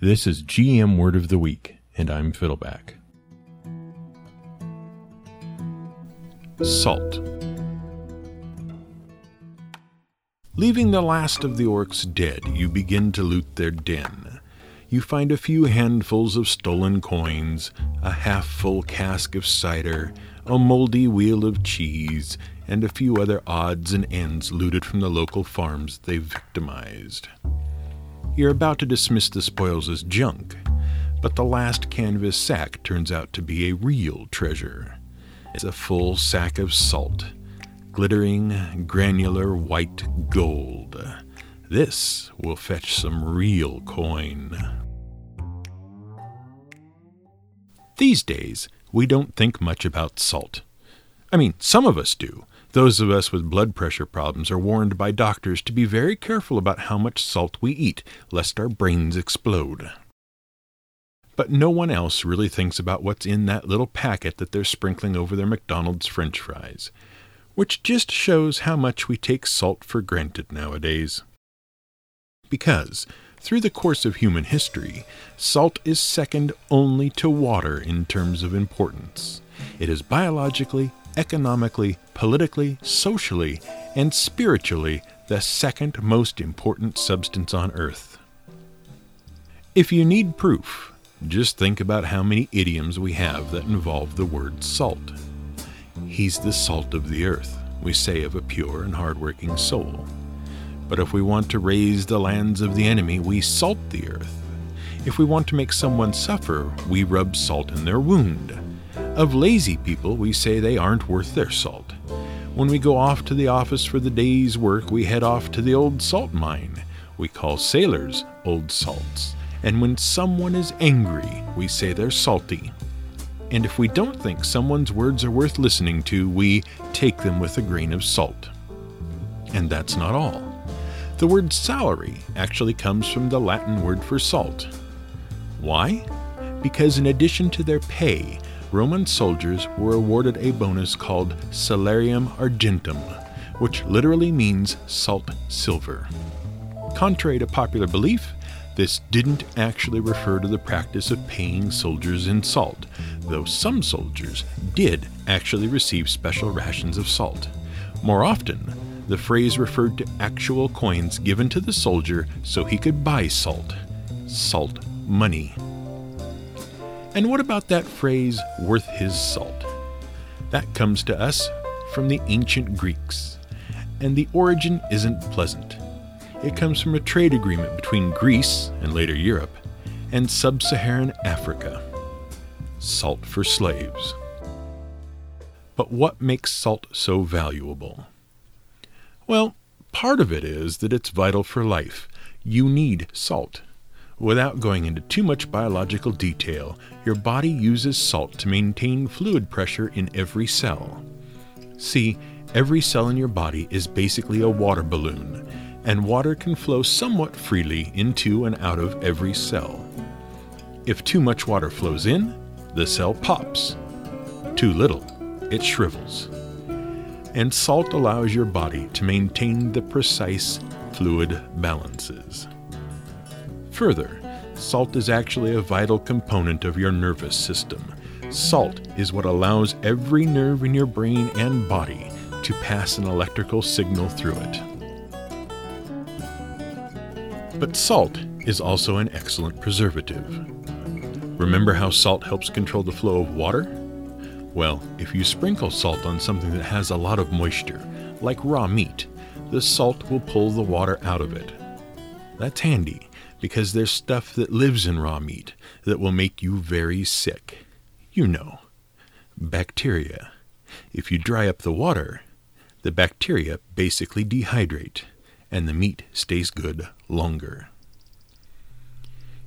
This is GM Word of the Week, and I'm Fiddleback. Salt. Leaving the last of the orcs dead, you begin to loot their den. You find a few handfuls of stolen coins, a half full cask of cider, a moldy wheel of cheese, and a few other odds and ends looted from the local farms they've victimized. You're about to dismiss the spoils as junk, but the last canvas sack turns out to be a real treasure. It's a full sack of salt, glittering, granular white gold. This will fetch some real coin. These days, we don't think much about salt. I mean, some of us do. Those of us with blood pressure problems are warned by doctors to be very careful about how much salt we eat, lest our brains explode. But no one else really thinks about what's in that little packet that they're sprinkling over their McDonald's french fries, which just shows how much we take salt for granted nowadays. Because, through the course of human history, salt is second only to water in terms of importance. It is biologically, economically, politically, socially, and spiritually the second most important substance on Earth. If you need proof, just think about how many idioms we have that involve the word salt. He's the salt of the earth, we say of a pure and hardworking soul. But if we want to raze the lands of the enemy, we salt the earth. If we want to make someone suffer, we rub salt in their wound. Of lazy people, we say they aren't worth their salt. When we go off to the office for the day's work, we head off to the old salt mine. We call sailors old salts. And when someone is angry, we say they're salty. And if we don't think someone's words are worth listening to, we take them with a grain of salt. And that's not all. The word salary actually comes from the Latin word for salt. Why? Because in addition to their pay, Roman soldiers were awarded a bonus called salarium argentum, which literally means salt silver. Contrary to popular belief, this didn't actually refer to the practice of paying soldiers in salt, though some soldiers did actually receive special rations of salt. More often, the phrase referred to actual coins given to the soldier so he could buy salt. Salt money. And what about that phrase, worth his salt? That comes to us from the ancient Greeks, and the origin isn't pleasant. It comes from a trade agreement between Greece, and later Europe, and sub Saharan Africa. Salt for slaves. But what makes salt so valuable? Well, part of it is that it's vital for life. You need salt. Without going into too much biological detail, your body uses salt to maintain fluid pressure in every cell. See, every cell in your body is basically a water balloon, and water can flow somewhat freely into and out of every cell. If too much water flows in, the cell pops. Too little, it shrivels. And salt allows your body to maintain the precise fluid balances. Further, salt is actually a vital component of your nervous system. Salt is what allows every nerve in your brain and body to pass an electrical signal through it. But salt is also an excellent preservative. Remember how salt helps control the flow of water? Well, if you sprinkle salt on something that has a lot of moisture, like raw meat, the salt will pull the water out of it. That's handy because there's stuff that lives in raw meat that will make you very sick. You know, bacteria. If you dry up the water, the bacteria basically dehydrate and the meat stays good longer.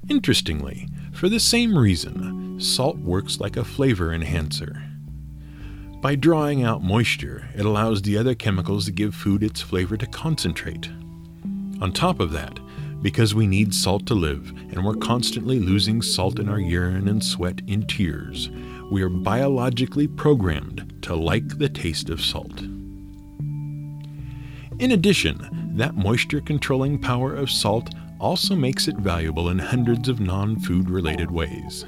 Interestingly, for the same reason, salt works like a flavor enhancer. By drawing out moisture, it allows the other chemicals to give food its flavor to concentrate. On top of that, because we need salt to live and we're constantly losing salt in our urine and sweat in tears, we are biologically programmed to like the taste of salt. In addition, that moisture controlling power of salt also makes it valuable in hundreds of non food related ways.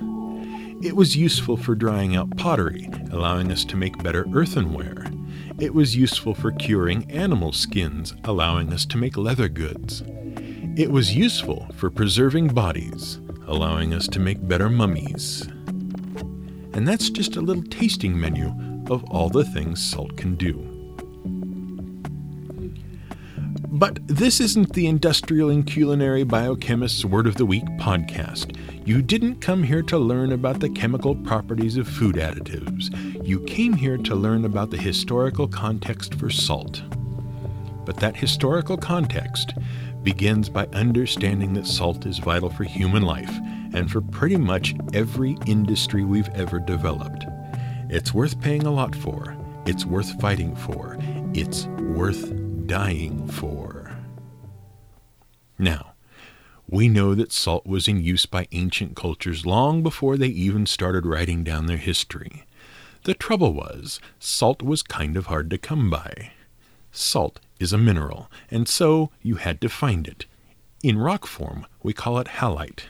It was useful for drying out pottery, allowing us to make better earthenware. It was useful for curing animal skins, allowing us to make leather goods. It was useful for preserving bodies, allowing us to make better mummies. And that's just a little tasting menu of all the things salt can do. But this isn't the Industrial and Culinary Biochemist's Word of the Week podcast. You didn't come here to learn about the chemical properties of food additives. You came here to learn about the historical context for salt. But that historical context begins by understanding that salt is vital for human life and for pretty much every industry we've ever developed. It's worth paying a lot for, it's worth fighting for, it's worth dying for. Now, we know that salt was in use by ancient cultures long before they even started writing down their history. The trouble was, salt was kind of hard to come by. Salt is a mineral, and so you had to find it. In rock form, we call it halite.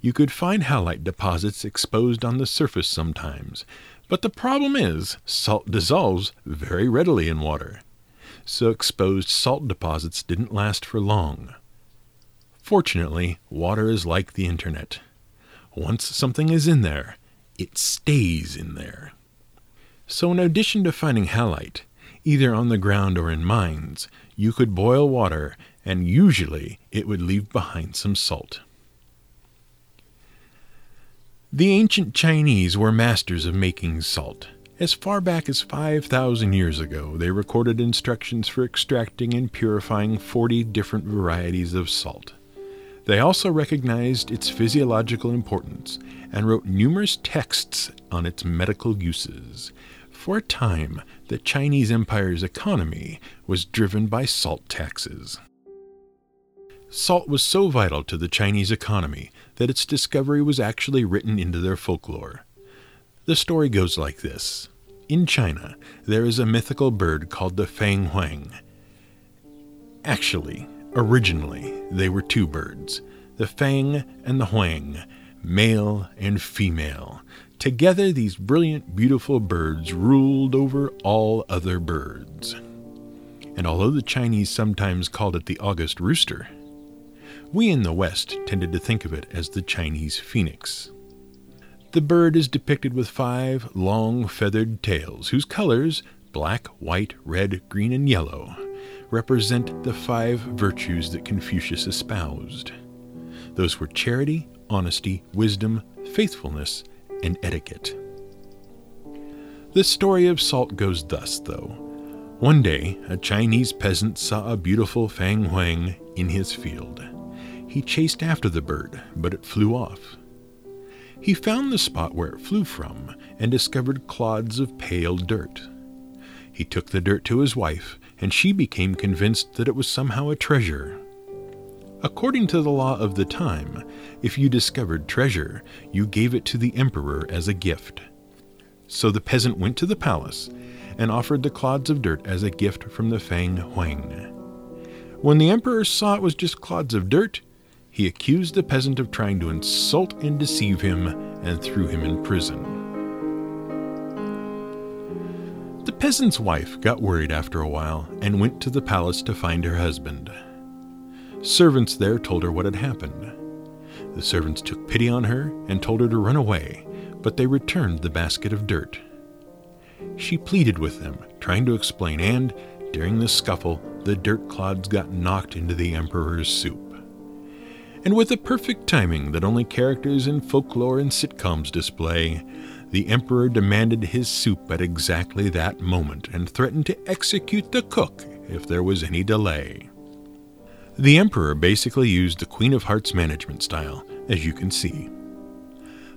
You could find halite deposits exposed on the surface sometimes, but the problem is salt dissolves very readily in water so exposed salt deposits didn't last for long. Fortunately, water is like the internet. Once something is in there, it stays in there. So, in addition to finding halite, either on the ground or in mines, you could boil water and usually it would leave behind some salt. The ancient Chinese were masters of making salt. As far back as 5,000 years ago, they recorded instructions for extracting and purifying 40 different varieties of salt. They also recognized its physiological importance and wrote numerous texts on its medical uses. For a time, the Chinese Empire's economy was driven by salt taxes. Salt was so vital to the Chinese economy that its discovery was actually written into their folklore. The story goes like this In China, there is a mythical bird called the fang huang. Actually, originally, they were two birds the fang and the huang, male and female. Together, these brilliant, beautiful birds ruled over all other birds. And although the Chinese sometimes called it the August rooster, we in the West tended to think of it as the Chinese phoenix. The bird is depicted with five long feathered tails, whose colors, black, white, red, green, and yellow, represent the five virtues that Confucius espoused. Those were charity, honesty, wisdom, faithfulness, and etiquette. The story of salt goes thus, though. One day, a Chinese peasant saw a beautiful fang huang in his field. He chased after the bird, but it flew off. He found the spot where it flew from and discovered clods of pale dirt. He took the dirt to his wife, and she became convinced that it was somehow a treasure. According to the law of the time, if you discovered treasure, you gave it to the emperor as a gift. So the peasant went to the palace and offered the clods of dirt as a gift from the Fang Huang. When the emperor saw it was just clods of dirt, he accused the peasant of trying to insult and deceive him and threw him in prison. The peasant's wife got worried after a while and went to the palace to find her husband. Servants there told her what had happened. The servants took pity on her and told her to run away, but they returned the basket of dirt. She pleaded with them, trying to explain, and, during the scuffle, the dirt clods got knocked into the emperor's soup and with the perfect timing that only characters in folklore and sitcoms display, the Emperor demanded his soup at exactly that moment and threatened to execute the cook if there was any delay. The Emperor basically used the Queen of Hearts management style, as you can see.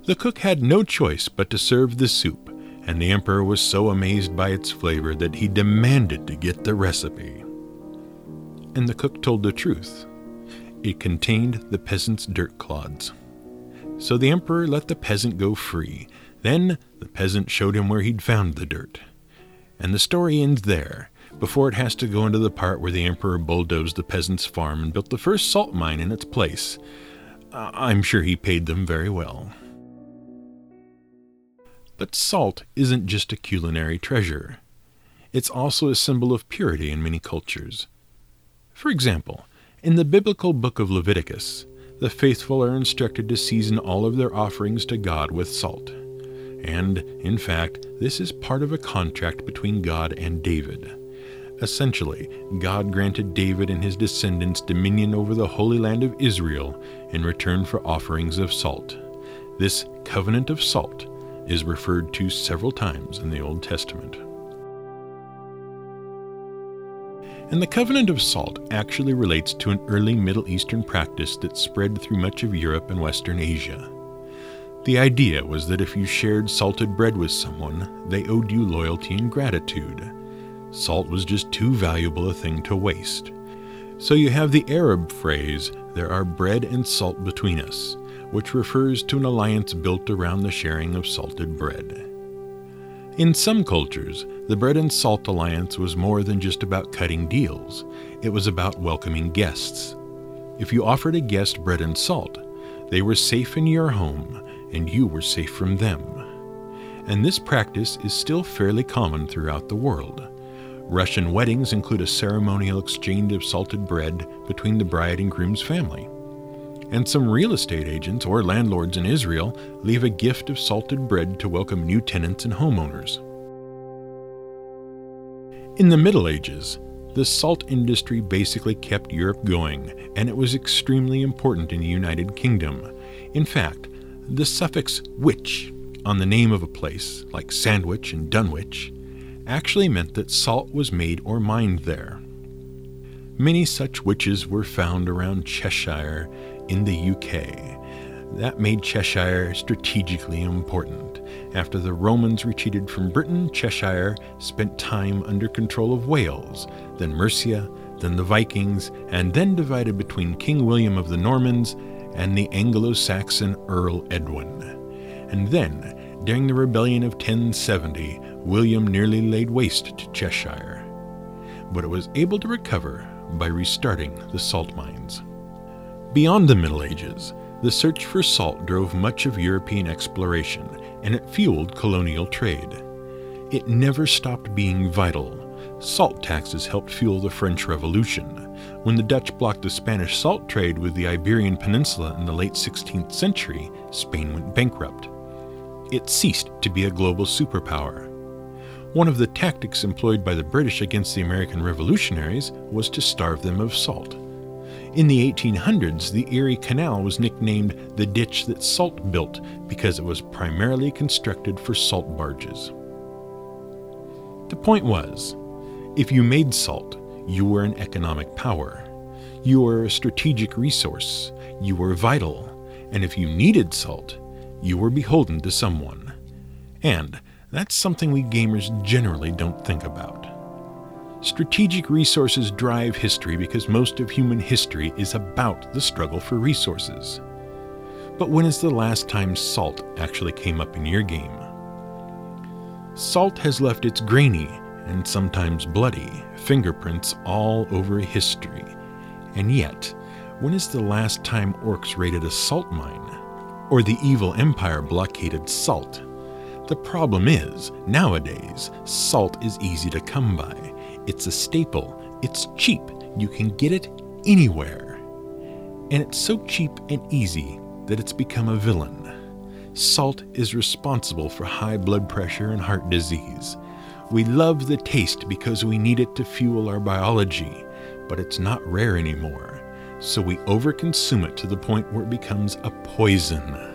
The cook had no choice but to serve the soup, and the Emperor was so amazed by its flavor that he demanded to get the recipe. And the cook told the truth. It contained the peasant's dirt clods. So the emperor let the peasant go free. Then the peasant showed him where he'd found the dirt. And the story ends there, before it has to go into the part where the emperor bulldozed the peasant's farm and built the first salt mine in its place. I'm sure he paid them very well. But salt isn't just a culinary treasure. It's also a symbol of purity in many cultures. For example, in the biblical book of Leviticus, the faithful are instructed to season all of their offerings to God with salt. And, in fact, this is part of a contract between God and David. Essentially, God granted David and his descendants dominion over the Holy Land of Israel in return for offerings of salt. This covenant of salt is referred to several times in the Old Testament. And the covenant of salt actually relates to an early Middle Eastern practice that spread through much of Europe and Western Asia. The idea was that if you shared salted bread with someone, they owed you loyalty and gratitude. Salt was just too valuable a thing to waste. So you have the Arab phrase, there are bread and salt between us, which refers to an alliance built around the sharing of salted bread. In some cultures, the Bread and Salt Alliance was more than just about cutting deals, it was about welcoming guests. If you offered a guest bread and salt, they were safe in your home and you were safe from them. And this practice is still fairly common throughout the world. Russian weddings include a ceremonial exchange of salted bread between the bride and groom's family and some real estate agents or landlords in Israel leave a gift of salted bread to welcome new tenants and homeowners. In the Middle Ages, the salt industry basically kept Europe going, and it was extremely important in the United Kingdom. In fact, the suffix wich on the name of a place, like Sandwich and Dunwich, actually meant that salt was made or mined there. Many such wiches were found around Cheshire in the UK. That made Cheshire strategically important. After the Romans retreated from Britain, Cheshire spent time under control of Wales, then Mercia, then the Vikings, and then divided between King William of the Normans and the Anglo Saxon Earl Edwin. And then, during the rebellion of 1070, William nearly laid waste to Cheshire. But it was able to recover by restarting the salt mines. Beyond the Middle Ages, the search for salt drove much of European exploration, and it fueled colonial trade. It never stopped being vital. Salt taxes helped fuel the French Revolution. When the Dutch blocked the Spanish salt trade with the Iberian Peninsula in the late 16th century, Spain went bankrupt. It ceased to be a global superpower. One of the tactics employed by the British against the American revolutionaries was to starve them of salt. In the 1800s, the Erie Canal was nicknamed the ditch that salt built because it was primarily constructed for salt barges. The point was if you made salt, you were an economic power. You were a strategic resource. You were vital. And if you needed salt, you were beholden to someone. And that's something we gamers generally don't think about. Strategic resources drive history because most of human history is about the struggle for resources. But when is the last time salt actually came up in your game? Salt has left its grainy and sometimes bloody fingerprints all over history. And yet, when is the last time orcs raided a salt mine? Or the evil empire blockaded salt? The problem is, nowadays, salt is easy to come by it's a staple. It's cheap. You can get it anywhere. And it's so cheap and easy that it's become a villain. Salt is responsible for high blood pressure and heart disease. We love the taste because we need it to fuel our biology, but it's not rare anymore. So we overconsume it to the point where it becomes a poison.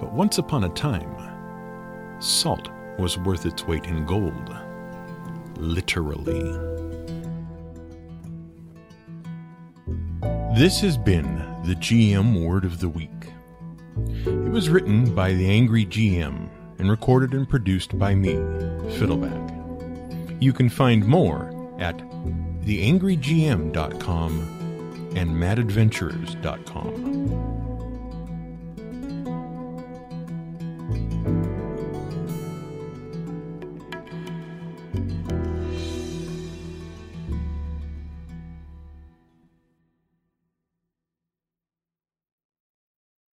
But once upon a time, salt was worth its weight in gold literally. This has been the GM Word of the Week. It was written by the Angry GM and recorded and produced by me, Fiddleback. You can find more at theangrygm.com and madadventurers.com.